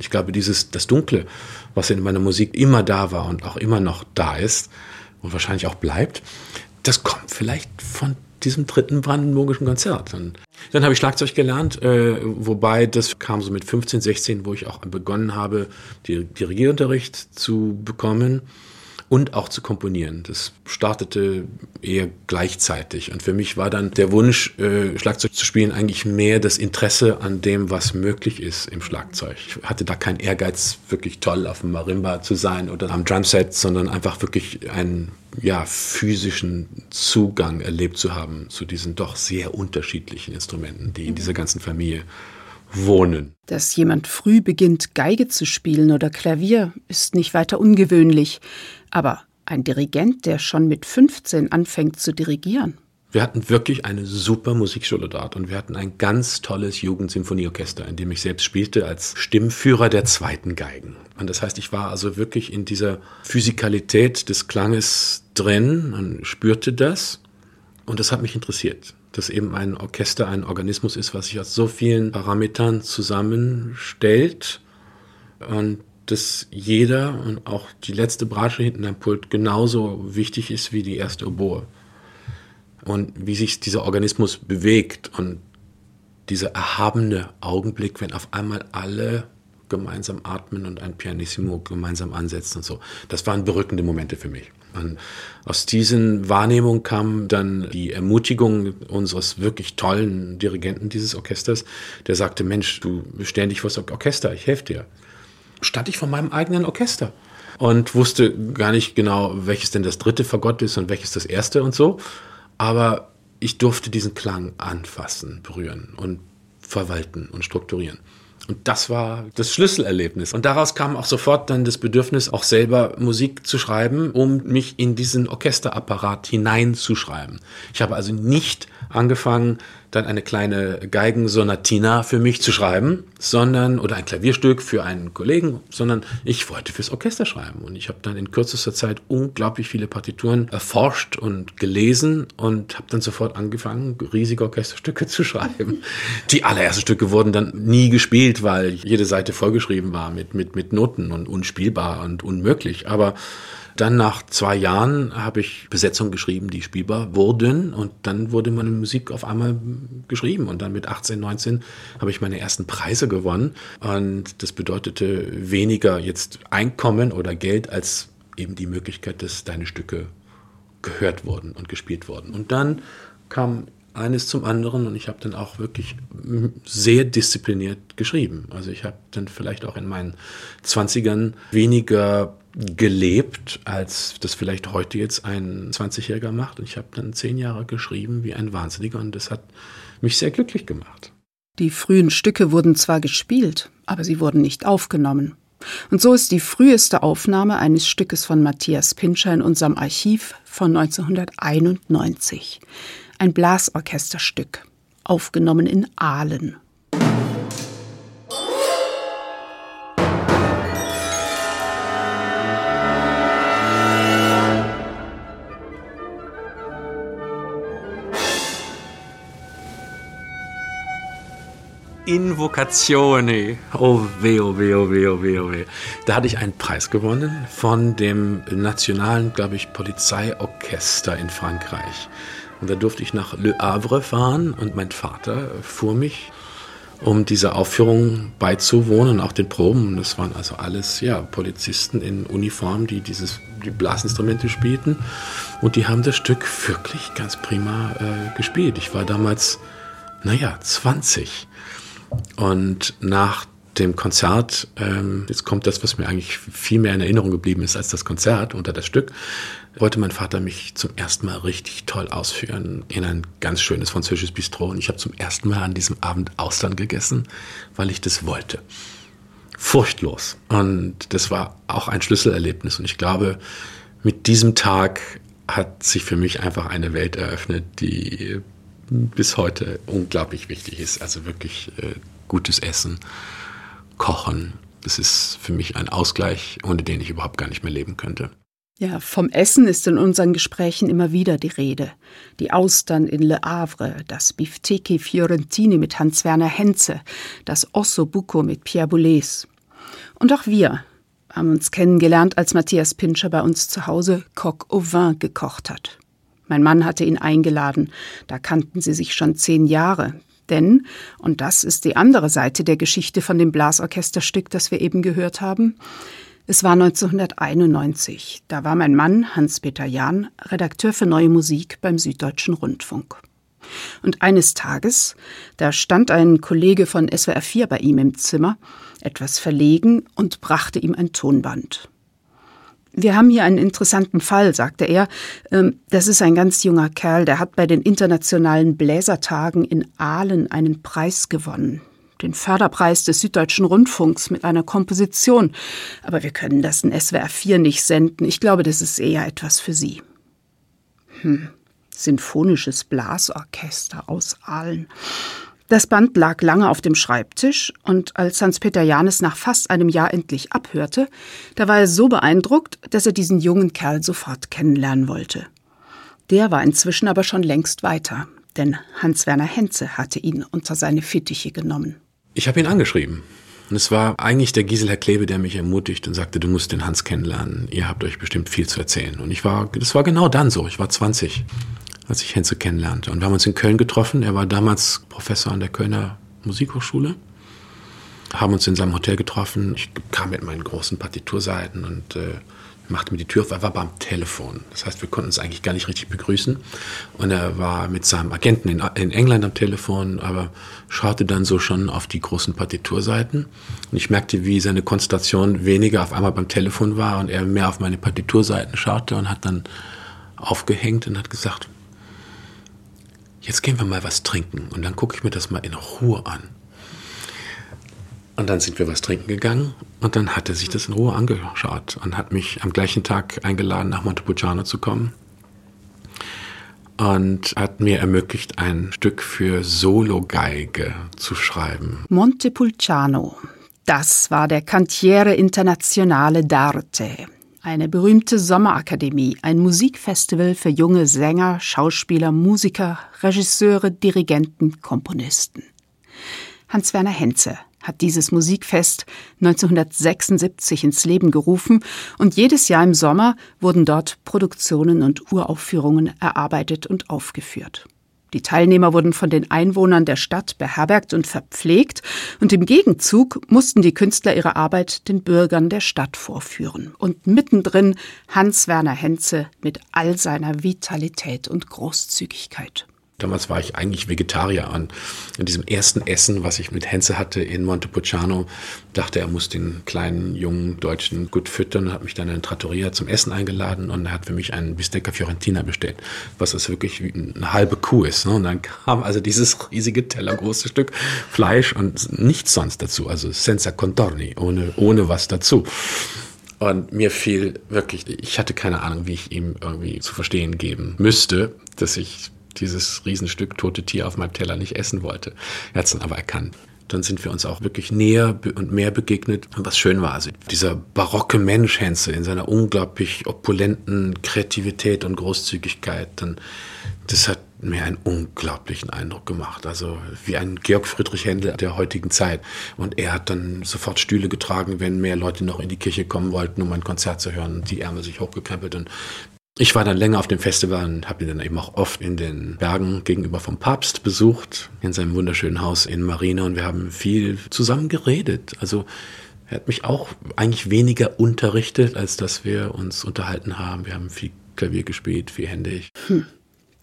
Und ich glaube, dieses, das Dunkle, was in meiner Musik immer da war und auch immer noch da ist und wahrscheinlich auch bleibt, das kommt vielleicht von diesem dritten brandenburgischen Konzert. Und dann habe ich Schlagzeug gelernt, äh, wobei das kam so mit 15, 16, wo ich auch begonnen habe, Dirigierunterricht zu bekommen und auch zu komponieren. Das startete eher gleichzeitig. Und für mich war dann der Wunsch, äh, Schlagzeug zu spielen, eigentlich mehr das Interesse an dem, was möglich ist im Schlagzeug. Ich hatte da keinen Ehrgeiz, wirklich toll auf dem Marimba zu sein oder am Drumset, sondern einfach wirklich einen ja, physischen Zugang erlebt zu haben zu diesen doch sehr unterschiedlichen Instrumenten, die in dieser ganzen Familie wohnen. Dass jemand früh beginnt, Geige zu spielen oder Klavier, ist nicht weiter ungewöhnlich. Aber ein Dirigent, der schon mit 15 anfängt zu dirigieren. Wir hatten wirklich eine super Musikschule dort und wir hatten ein ganz tolles Jugendsinfonieorchester, in dem ich selbst spielte als Stimmführer der zweiten Geigen. Und das heißt, ich war also wirklich in dieser Physikalität des Klanges drin und spürte das und das hat mich interessiert dass eben ein Orchester ein Organismus ist, was sich aus so vielen Parametern zusammenstellt und dass jeder und auch die letzte Bratsche hinten am Pult genauso wichtig ist wie die erste Oboe. Und wie sich dieser Organismus bewegt und dieser erhabene Augenblick, wenn auf einmal alle gemeinsam atmen und ein Pianissimo gemeinsam ansetzen und so. Das waren berückende Momente für mich. Und aus diesen Wahrnehmungen kam dann die Ermutigung unseres wirklich tollen Dirigenten dieses Orchesters, der sagte, Mensch, du stell dich vor das Orchester, ich helfe dir stand ich vor meinem eigenen Orchester und wusste gar nicht genau, welches denn das dritte Fagott ist und welches das erste und so. Aber ich durfte diesen Klang anfassen, berühren und verwalten und strukturieren. Und das war das Schlüsselerlebnis. Und daraus kam auch sofort dann das Bedürfnis, auch selber Musik zu schreiben, um mich in diesen Orchesterapparat hineinzuschreiben. Ich habe also nicht angefangen, dann eine kleine Geigensonatina für mich zu schreiben, sondern oder ein Klavierstück für einen Kollegen, sondern ich wollte fürs Orchester schreiben und ich habe dann in kürzester Zeit unglaublich viele Partituren erforscht und gelesen und habe dann sofort angefangen, riesige Orchesterstücke (laughs) zu schreiben. Die allerersten Stücke wurden dann nie gespielt, weil jede Seite vollgeschrieben war mit mit mit Noten und unspielbar und unmöglich, aber dann nach zwei Jahren habe ich Besetzungen geschrieben, die spielbar wurden. Und dann wurde meine Musik auf einmal geschrieben. Und dann mit 18, 19 habe ich meine ersten Preise gewonnen. Und das bedeutete weniger jetzt Einkommen oder Geld als eben die Möglichkeit, dass deine Stücke gehört wurden und gespielt wurden. Und dann kam eines zum anderen und ich habe dann auch wirklich sehr diszipliniert geschrieben. Also ich habe dann vielleicht auch in meinen Zwanzigern weniger gelebt, als das vielleicht heute jetzt ein 20-Jähriger macht. Und ich habe dann zehn Jahre geschrieben wie ein Wahnsinniger und das hat mich sehr glücklich gemacht. Die frühen Stücke wurden zwar gespielt, aber sie wurden nicht aufgenommen. Und so ist die früheste Aufnahme eines Stückes von Matthias Pinscher in unserem Archiv von 1991. Ein Blasorchesterstück, aufgenommen in Aalen. Invocazione. Oh weh, oh weh, oh weh, oh weh, oh weh. Da hatte ich einen Preis gewonnen von dem nationalen, glaube ich, Polizeiorchester in Frankreich. Und da durfte ich nach Le Havre fahren und mein Vater fuhr mich, um dieser Aufführung beizuwohnen, auch den Proben. Das waren also alles ja, Polizisten in Uniform, die dieses, die Blasinstrumente spielten. Und die haben das Stück wirklich ganz prima äh, gespielt. Ich war damals, naja, 20. Und nach dem Konzert, ähm, jetzt kommt das, was mir eigentlich viel mehr in Erinnerung geblieben ist als das Konzert unter das Stück, wollte mein Vater mich zum ersten Mal richtig toll ausführen in ein ganz schönes französisches Bistro. Und ich habe zum ersten Mal an diesem Abend Austern gegessen, weil ich das wollte. Furchtlos. Und das war auch ein Schlüsselerlebnis. Und ich glaube, mit diesem Tag hat sich für mich einfach eine Welt eröffnet, die bis heute unglaublich wichtig ist. Also wirklich äh, gutes Essen, Kochen. Das ist für mich ein Ausgleich, ohne den ich überhaupt gar nicht mehr leben könnte. Ja, vom Essen ist in unseren Gesprächen immer wieder die Rede. Die Austern in Le Havre, das Bifteki Fiorentini mit Hans-Werner Henze, das Osso Bucco mit Pierre Boulez. Und auch wir haben uns kennengelernt, als Matthias Pinscher bei uns zu Hause Coq au vin gekocht hat. Mein Mann hatte ihn eingeladen. Da kannten sie sich schon zehn Jahre. Denn, und das ist die andere Seite der Geschichte von dem Blasorchesterstück, das wir eben gehört haben, es war 1991. Da war mein Mann, Hans-Peter Jahn, Redakteur für Neue Musik beim Süddeutschen Rundfunk. Und eines Tages, da stand ein Kollege von SWR 4 bei ihm im Zimmer, etwas verlegen und brachte ihm ein Tonband. Wir haben hier einen interessanten Fall, sagte er. Ähm, das ist ein ganz junger Kerl, der hat bei den internationalen Bläsertagen in Aalen einen Preis gewonnen. Den Förderpreis des Süddeutschen Rundfunks mit einer Komposition. Aber wir können das in SWR 4 nicht senden. Ich glaube, das ist eher etwas für Sie. Hm. Sinfonisches Blasorchester aus Aalen. Das Band lag lange auf dem Schreibtisch, und als Hans-Peter Janes nach fast einem Jahr endlich abhörte, da war er so beeindruckt, dass er diesen jungen Kerl sofort kennenlernen wollte. Der war inzwischen aber schon längst weiter, denn Hans-Werner Henze hatte ihn unter seine Fittiche genommen. Ich habe ihn angeschrieben. Und es war eigentlich der Gisel Herr Klebe, der mich ermutigt und sagte, du musst den Hans kennenlernen. Ihr habt euch bestimmt viel zu erzählen. Und ich war, das war genau dann so. Ich war 20 als ich Henze kennenlernte. Und wir haben uns in Köln getroffen. Er war damals Professor an der Kölner Musikhochschule. Haben uns in seinem Hotel getroffen. Ich kam mit meinen großen Partiturseiten und äh, machte mir die Tür auf. Er war beim Telefon. Das heißt, wir konnten uns eigentlich gar nicht richtig begrüßen. Und er war mit seinem Agenten in, in England am Telefon, aber schaute dann so schon auf die großen Partiturseiten. Und ich merkte, wie seine Konzentration weniger auf einmal beim Telefon war und er mehr auf meine Partiturseiten schaute und hat dann aufgehängt und hat gesagt, jetzt gehen wir mal was trinken und dann gucke ich mir das mal in Ruhe an. Und dann sind wir was trinken gegangen und dann hat er sich das in Ruhe angeschaut und hat mich am gleichen Tag eingeladen, nach Montepulciano zu kommen und hat mir ermöglicht, ein Stück für Solo-Geige zu schreiben. Montepulciano, das war der Cantiere Internazionale d'Arte, eine berühmte Sommerakademie, ein Musikfestival für junge Sänger, Schauspieler, Musiker, Regisseure, Dirigenten, Komponisten. Hans-Werner Henze hat dieses Musikfest 1976 ins Leben gerufen und jedes Jahr im Sommer wurden dort Produktionen und Uraufführungen erarbeitet und aufgeführt. Die Teilnehmer wurden von den Einwohnern der Stadt beherbergt und verpflegt, und im Gegenzug mussten die Künstler ihre Arbeit den Bürgern der Stadt vorführen. Und mittendrin Hans Werner Henze mit all seiner Vitalität und Großzügigkeit. Damals war ich eigentlich Vegetarier an. In diesem ersten Essen, was ich mit Henze hatte in Montepulciano, dachte er, muss den kleinen, jungen Deutschen gut füttern hat mich dann in Trattoria zum Essen eingeladen und er hat für mich einen Bistecca Fiorentina bestellt, was das wirklich wie eine halbe Kuh ist. Ne? Und dann kam also dieses riesige Teller, große Stück Fleisch und nichts sonst dazu, also senza contorni, ohne, ohne was dazu. Und mir fiel wirklich, ich hatte keine Ahnung, wie ich ihm irgendwie zu verstehen geben müsste, dass ich dieses Riesenstück tote Tier auf meinem Teller nicht essen wollte. Er hat es dann aber erkannt. Dann sind wir uns auch wirklich näher und mehr begegnet, was schön war. Also dieser barocke Mensch Henze in seiner unglaublich opulenten Kreativität und Großzügigkeit, dann, das hat mir einen unglaublichen Eindruck gemacht. Also wie ein Georg Friedrich Händel der heutigen Zeit. Und er hat dann sofort Stühle getragen, wenn mehr Leute noch in die Kirche kommen wollten, um ein Konzert zu hören. Die Ärmel sich hochgekrempelt und ich war dann länger auf dem Festival und habe ihn dann eben auch oft in den Bergen gegenüber vom Papst besucht, in seinem wunderschönen Haus in Marina und wir haben viel zusammen geredet. Also er hat mich auch eigentlich weniger unterrichtet, als dass wir uns unterhalten haben. Wir haben viel Klavier gespielt, viel händig. Hm.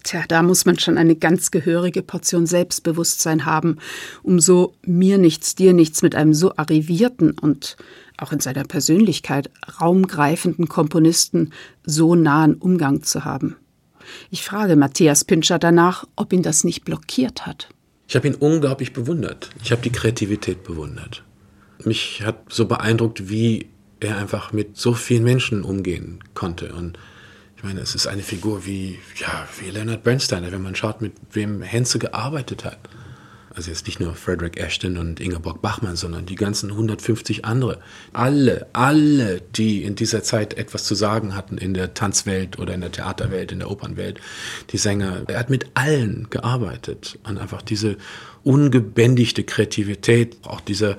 Tja, da muss man schon eine ganz gehörige Portion Selbstbewusstsein haben, um so mir nichts, dir nichts mit einem so arrivierten und auch in seiner Persönlichkeit raumgreifenden Komponisten so nahen Umgang zu haben. Ich frage Matthias Pinscher danach, ob ihn das nicht blockiert hat. Ich habe ihn unglaublich bewundert. Ich habe die Kreativität bewundert. Mich hat so beeindruckt, wie er einfach mit so vielen Menschen umgehen konnte. Und ich meine, es ist eine Figur wie, ja, wie Leonard Bernstein, wenn man schaut, mit wem Henze gearbeitet hat also jetzt nicht nur Frederick Ashton und Ingeborg Bachmann, sondern die ganzen 150 andere. Alle, alle, die in dieser Zeit etwas zu sagen hatten in der Tanzwelt oder in der Theaterwelt, in der Opernwelt, die Sänger. Er hat mit allen gearbeitet und einfach diese ungebändigte Kreativität, auch diese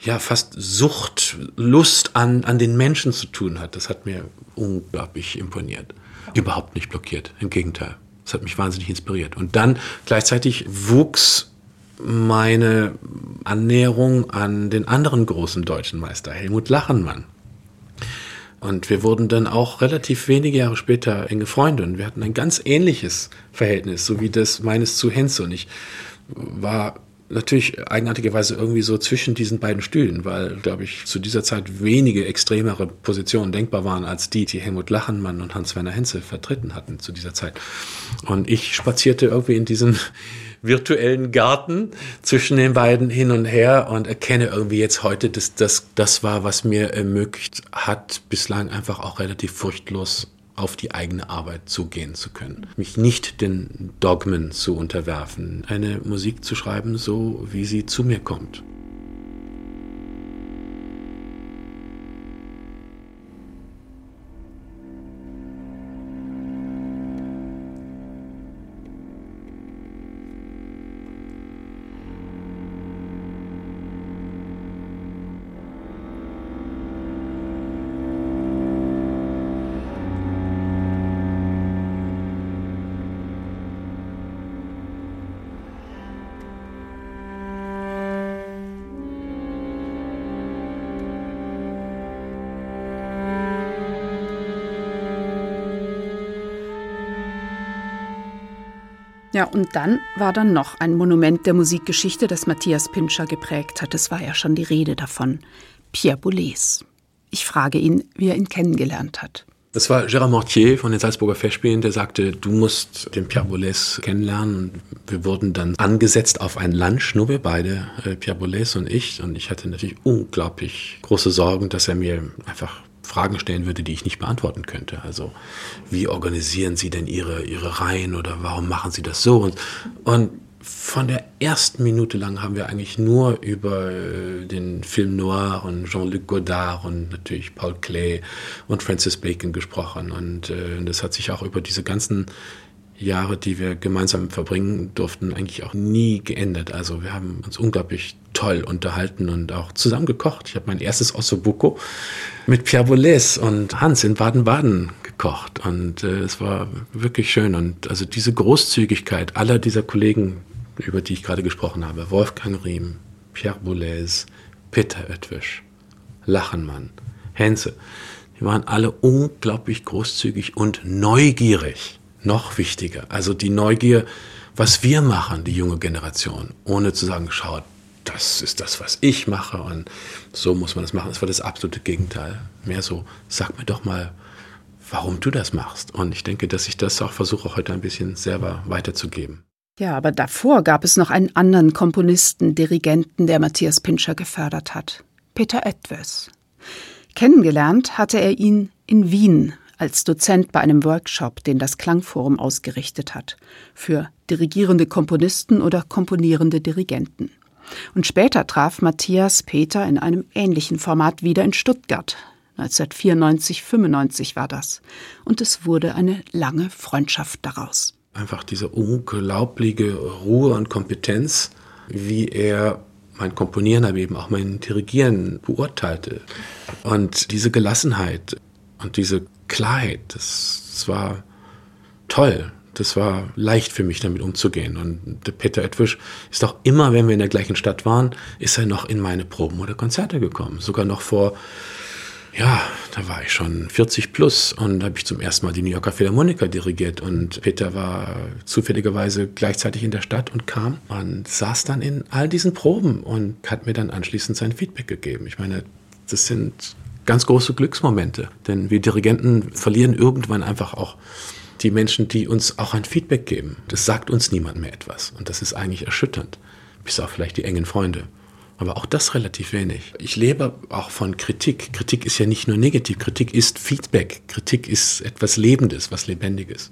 ja fast Sucht, Lust an, an den Menschen zu tun hat, das hat mir unglaublich imponiert. Überhaupt nicht blockiert, im Gegenteil. Das hat mich wahnsinnig inspiriert. Und dann gleichzeitig wuchs meine Annäherung an den anderen großen deutschen Meister, Helmut Lachenmann. Und wir wurden dann auch relativ wenige Jahre später enge Freunde und wir hatten ein ganz ähnliches Verhältnis, so wie das meines zu Henze. Und ich war natürlich eigenartigerweise irgendwie so zwischen diesen beiden Stühlen, weil, glaube ich, zu dieser Zeit wenige extremere Positionen denkbar waren als die, die Helmut Lachenmann und Hans-Werner Henze vertreten hatten zu dieser Zeit. Und ich spazierte irgendwie in diesem (laughs) virtuellen Garten zwischen den beiden hin und her und erkenne irgendwie jetzt heute, dass das das war, was mir ermöglicht hat, bislang einfach auch relativ furchtlos auf die eigene Arbeit zugehen zu können. Mich nicht den Dogmen zu unterwerfen, eine Musik zu schreiben, so wie sie zu mir kommt. Ja, und dann war dann noch ein Monument der Musikgeschichte, das Matthias Pinscher geprägt hat. Es war ja schon die Rede davon. Pierre Boulez. Ich frage ihn, wie er ihn kennengelernt hat. Das war Gérard Mortier von den Salzburger Festspielen, der sagte, du musst den Pierre Boulez kennenlernen. Wir wurden dann angesetzt auf ein Lunch, nur wir beide, äh, Pierre Boulez und ich. Und ich hatte natürlich unglaublich große Sorgen, dass er mir einfach Fragen stellen würde, die ich nicht beantworten könnte. Also wie organisieren Sie denn Ihre, Ihre Reihen oder warum machen Sie das so? Und, und von der ersten Minute lang haben wir eigentlich nur über äh, den Film Noir und Jean-Luc Godard und natürlich Paul Klee und Francis Bacon gesprochen. Und äh, das hat sich auch über diese ganzen Jahre, die wir gemeinsam verbringen durften, eigentlich auch nie geändert. Also wir haben uns unglaublich toll unterhalten und auch zusammen gekocht. Ich habe mein erstes Ossobuco mit Pierre Boulez und Hans in Baden-Baden gekocht und äh, es war wirklich schön und also diese Großzügigkeit aller dieser Kollegen, über die ich gerade gesprochen habe, Wolfgang Riem, Pierre Boulez, Peter Oetwisch, Lachenmann, Henze, die waren alle unglaublich großzügig und neugierig noch wichtiger. Also die Neugier, was wir machen, die junge Generation, ohne zu sagen, schaut, das ist das, was ich mache und so muss man das machen. Das war das absolute Gegenteil. Mehr so, sag mir doch mal, warum du das machst. Und ich denke, dass ich das auch versuche, heute ein bisschen selber weiterzugeben. Ja, aber davor gab es noch einen anderen Komponisten, Dirigenten, der Matthias Pinscher gefördert hat. Peter Etwes. Kennengelernt hatte er ihn in Wien als Dozent bei einem Workshop, den das Klangforum ausgerichtet hat, für dirigierende Komponisten oder komponierende Dirigenten. Und später traf Matthias Peter in einem ähnlichen Format wieder in Stuttgart. 1994, 95 war das. Und es wurde eine lange Freundschaft daraus. Einfach diese unglaubliche Ruhe und Kompetenz, wie er mein Komponieren, aber eben auch mein Dirigieren beurteilte. Und diese Gelassenheit und diese Klarheit, das, das war toll. Das war leicht für mich, damit umzugehen. Und der Peter Edwisch ist auch immer, wenn wir in der gleichen Stadt waren, ist er noch in meine Proben oder Konzerte gekommen. Sogar noch vor Ja, da war ich schon 40 plus und habe ich zum ersten Mal die New Yorker Philharmoniker dirigiert und Peter war zufälligerweise gleichzeitig in der Stadt und kam und saß dann in all diesen Proben und hat mir dann anschließend sein Feedback gegeben. Ich meine, das sind ganz große Glücksmomente, denn wir Dirigenten verlieren irgendwann einfach auch die Menschen, die uns auch ein Feedback geben. Das sagt uns niemand mehr etwas und das ist eigentlich erschütternd, bis auf vielleicht die engen Freunde. Aber auch das relativ wenig. Ich lebe auch von Kritik. Kritik ist ja nicht nur negativ. Kritik ist Feedback. Kritik ist etwas Lebendes, was Lebendiges.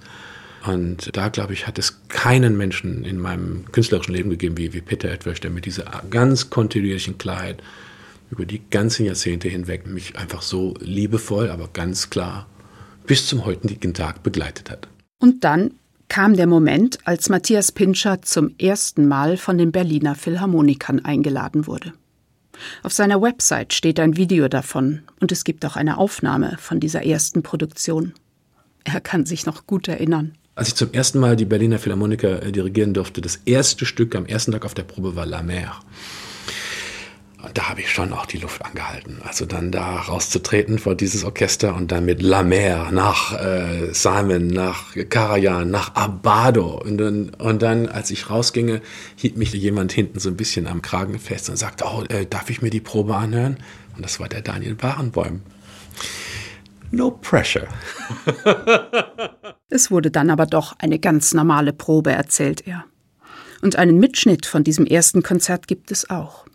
Und da, glaube ich, hat es keinen Menschen in meinem künstlerischen Leben gegeben wie, wie Peter Edwösch, der mit dieser ganz kontinuierlichen Klarheit über die ganzen Jahrzehnte hinweg mich einfach so liebevoll, aber ganz klar bis zum heutigen Tag begleitet hat. Und dann kam der Moment, als Matthias Pinscher zum ersten Mal von den Berliner Philharmonikern eingeladen wurde. Auf seiner Website steht ein Video davon und es gibt auch eine Aufnahme von dieser ersten Produktion. Er kann sich noch gut erinnern. Als ich zum ersten Mal die Berliner Philharmoniker äh, dirigieren durfte, das erste Stück am ersten Tag auf der Probe war La Mer. Da habe ich schon auch die Luft angehalten. Also dann da rauszutreten vor dieses Orchester und dann mit La Mer nach äh, Simon, nach Karajan, nach Abado. Und dann, und dann, als ich rausginge, hielt mich jemand hinten so ein bisschen am Kragen fest und sagte, oh, äh, darf ich mir die Probe anhören? Und das war der Daniel Barenbäum. No pressure. (laughs) es wurde dann aber doch eine ganz normale Probe, erzählt er. Und einen Mitschnitt von diesem ersten Konzert gibt es auch.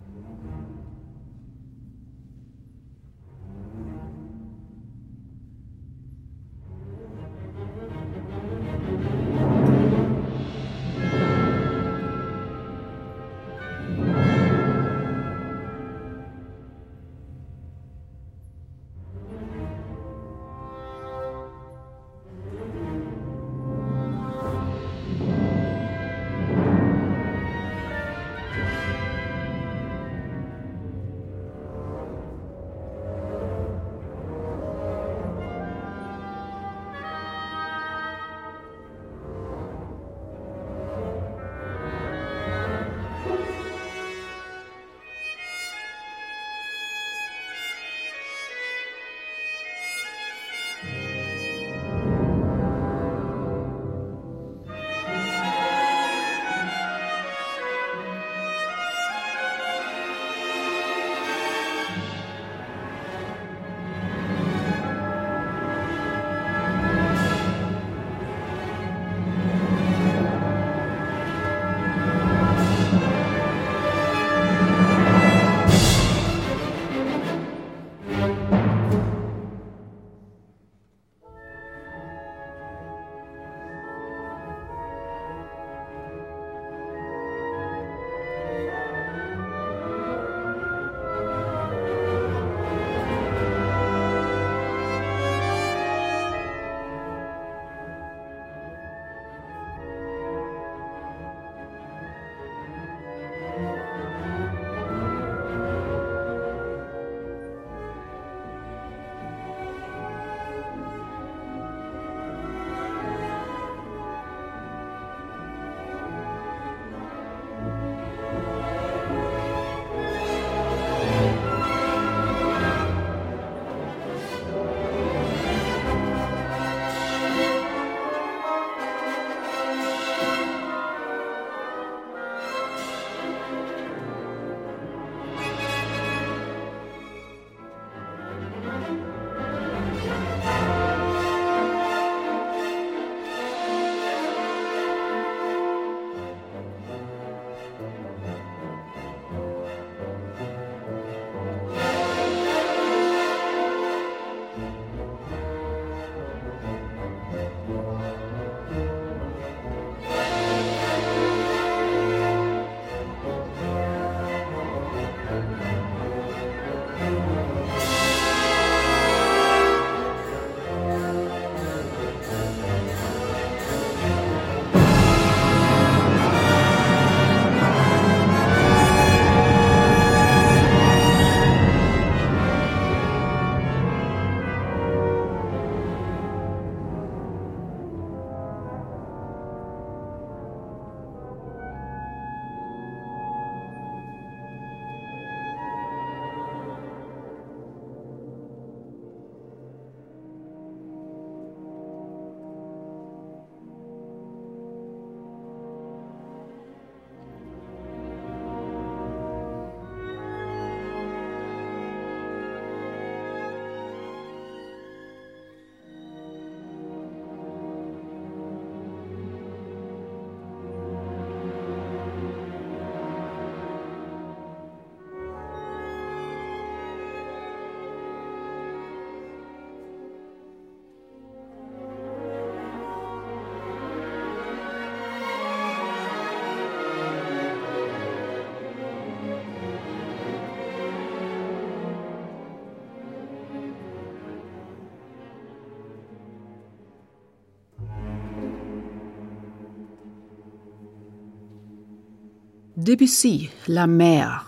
Debussy, La Mer,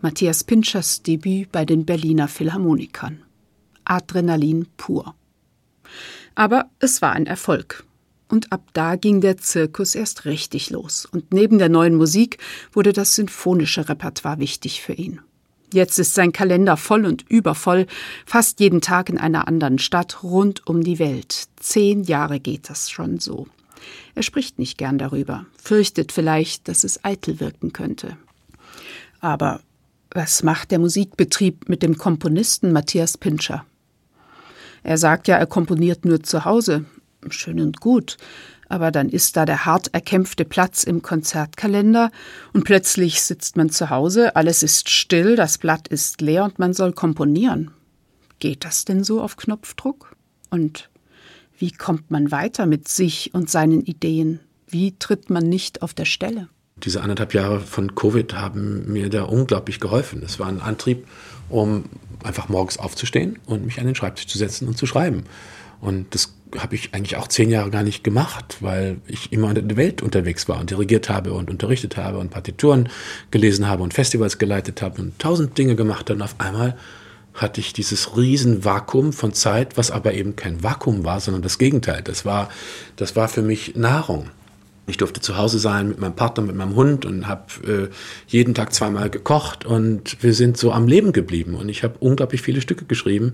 Matthias Pinchers Debüt bei den Berliner Philharmonikern. Adrenalin pur. Aber es war ein Erfolg. Und ab da ging der Zirkus erst richtig los. Und neben der neuen Musik wurde das sinfonische Repertoire wichtig für ihn. Jetzt ist sein Kalender voll und übervoll, fast jeden Tag in einer anderen Stadt rund um die Welt. Zehn Jahre geht das schon so. Er spricht nicht gern darüber, fürchtet vielleicht, dass es eitel wirken könnte. Aber was macht der Musikbetrieb mit dem Komponisten Matthias Pinscher? Er sagt ja, er komponiert nur zu Hause. Schön und gut. Aber dann ist da der hart erkämpfte Platz im Konzertkalender und plötzlich sitzt man zu Hause, alles ist still, das Blatt ist leer und man soll komponieren. Geht das denn so auf Knopfdruck? Und wie kommt man weiter mit sich und seinen Ideen? Wie tritt man nicht auf der Stelle? Diese anderthalb Jahre von Covid haben mir da unglaublich geholfen. Es war ein Antrieb, um einfach morgens aufzustehen und mich an den Schreibtisch zu setzen und zu schreiben. Und das habe ich eigentlich auch zehn Jahre gar nicht gemacht, weil ich immer in der Welt unterwegs war und dirigiert habe und unterrichtet habe und Partituren gelesen habe und Festivals geleitet habe und tausend Dinge gemacht. Und auf einmal hatte ich dieses riesen Vakuum von Zeit, was aber eben kein Vakuum war, sondern das Gegenteil. Das war, das war für mich Nahrung. Ich durfte zu Hause sein mit meinem Partner, mit meinem Hund und habe äh, jeden Tag zweimal gekocht und wir sind so am Leben geblieben und ich habe unglaublich viele Stücke geschrieben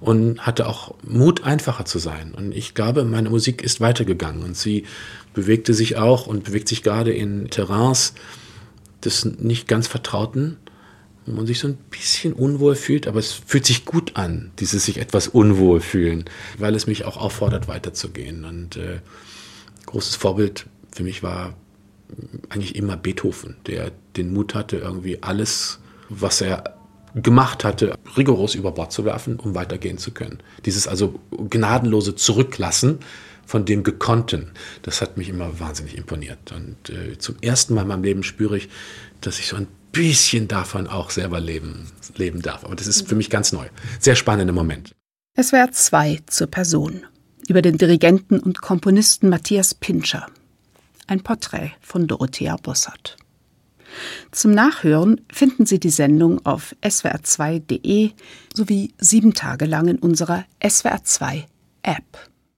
und hatte auch Mut, einfacher zu sein. Und ich glaube, meine Musik ist weitergegangen und sie bewegte sich auch und bewegt sich gerade in Terrains des nicht ganz Vertrauten wo man sich so ein bisschen unwohl fühlt, aber es fühlt sich gut an, dieses sich etwas unwohl fühlen, weil es mich auch auffordert, weiterzugehen. Und äh, großes Vorbild für mich war eigentlich immer Beethoven, der den Mut hatte, irgendwie alles, was er gemacht hatte, rigoros über Bord zu werfen, um weitergehen zu können. Dieses also gnadenlose Zurücklassen von dem Gekonnten, das hat mich immer wahnsinnig imponiert. Und äh, zum ersten Mal in meinem Leben spüre ich, dass ich so ein bisschen davon auch selber leben, leben darf. Aber das ist für mich ganz neu. Sehr spannender Moment. Wäre zwei zur Person. Über den Dirigenten und Komponisten Matthias Pinscher. Ein Porträt von Dorothea Bossert. Zum Nachhören finden Sie die Sendung auf swr2.de sowie sieben Tage lang in unserer SWR2 App.